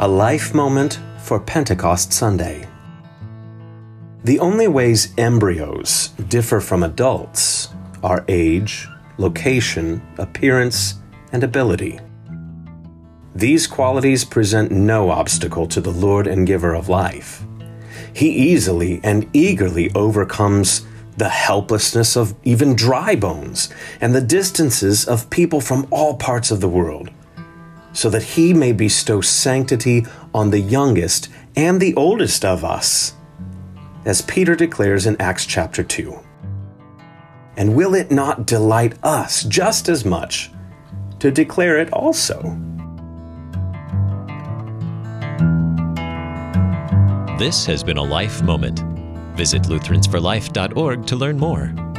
A life moment for Pentecost Sunday. The only ways embryos differ from adults are age, location, appearance, and ability. These qualities present no obstacle to the Lord and giver of life. He easily and eagerly overcomes the helplessness of even dry bones and the distances of people from all parts of the world, so that he may bestow sanctity on the youngest and the oldest of us, as Peter declares in Acts chapter 2. And will it not delight us just as much to declare it also? This has been a life moment. Visit Lutheransforlife.org to learn more.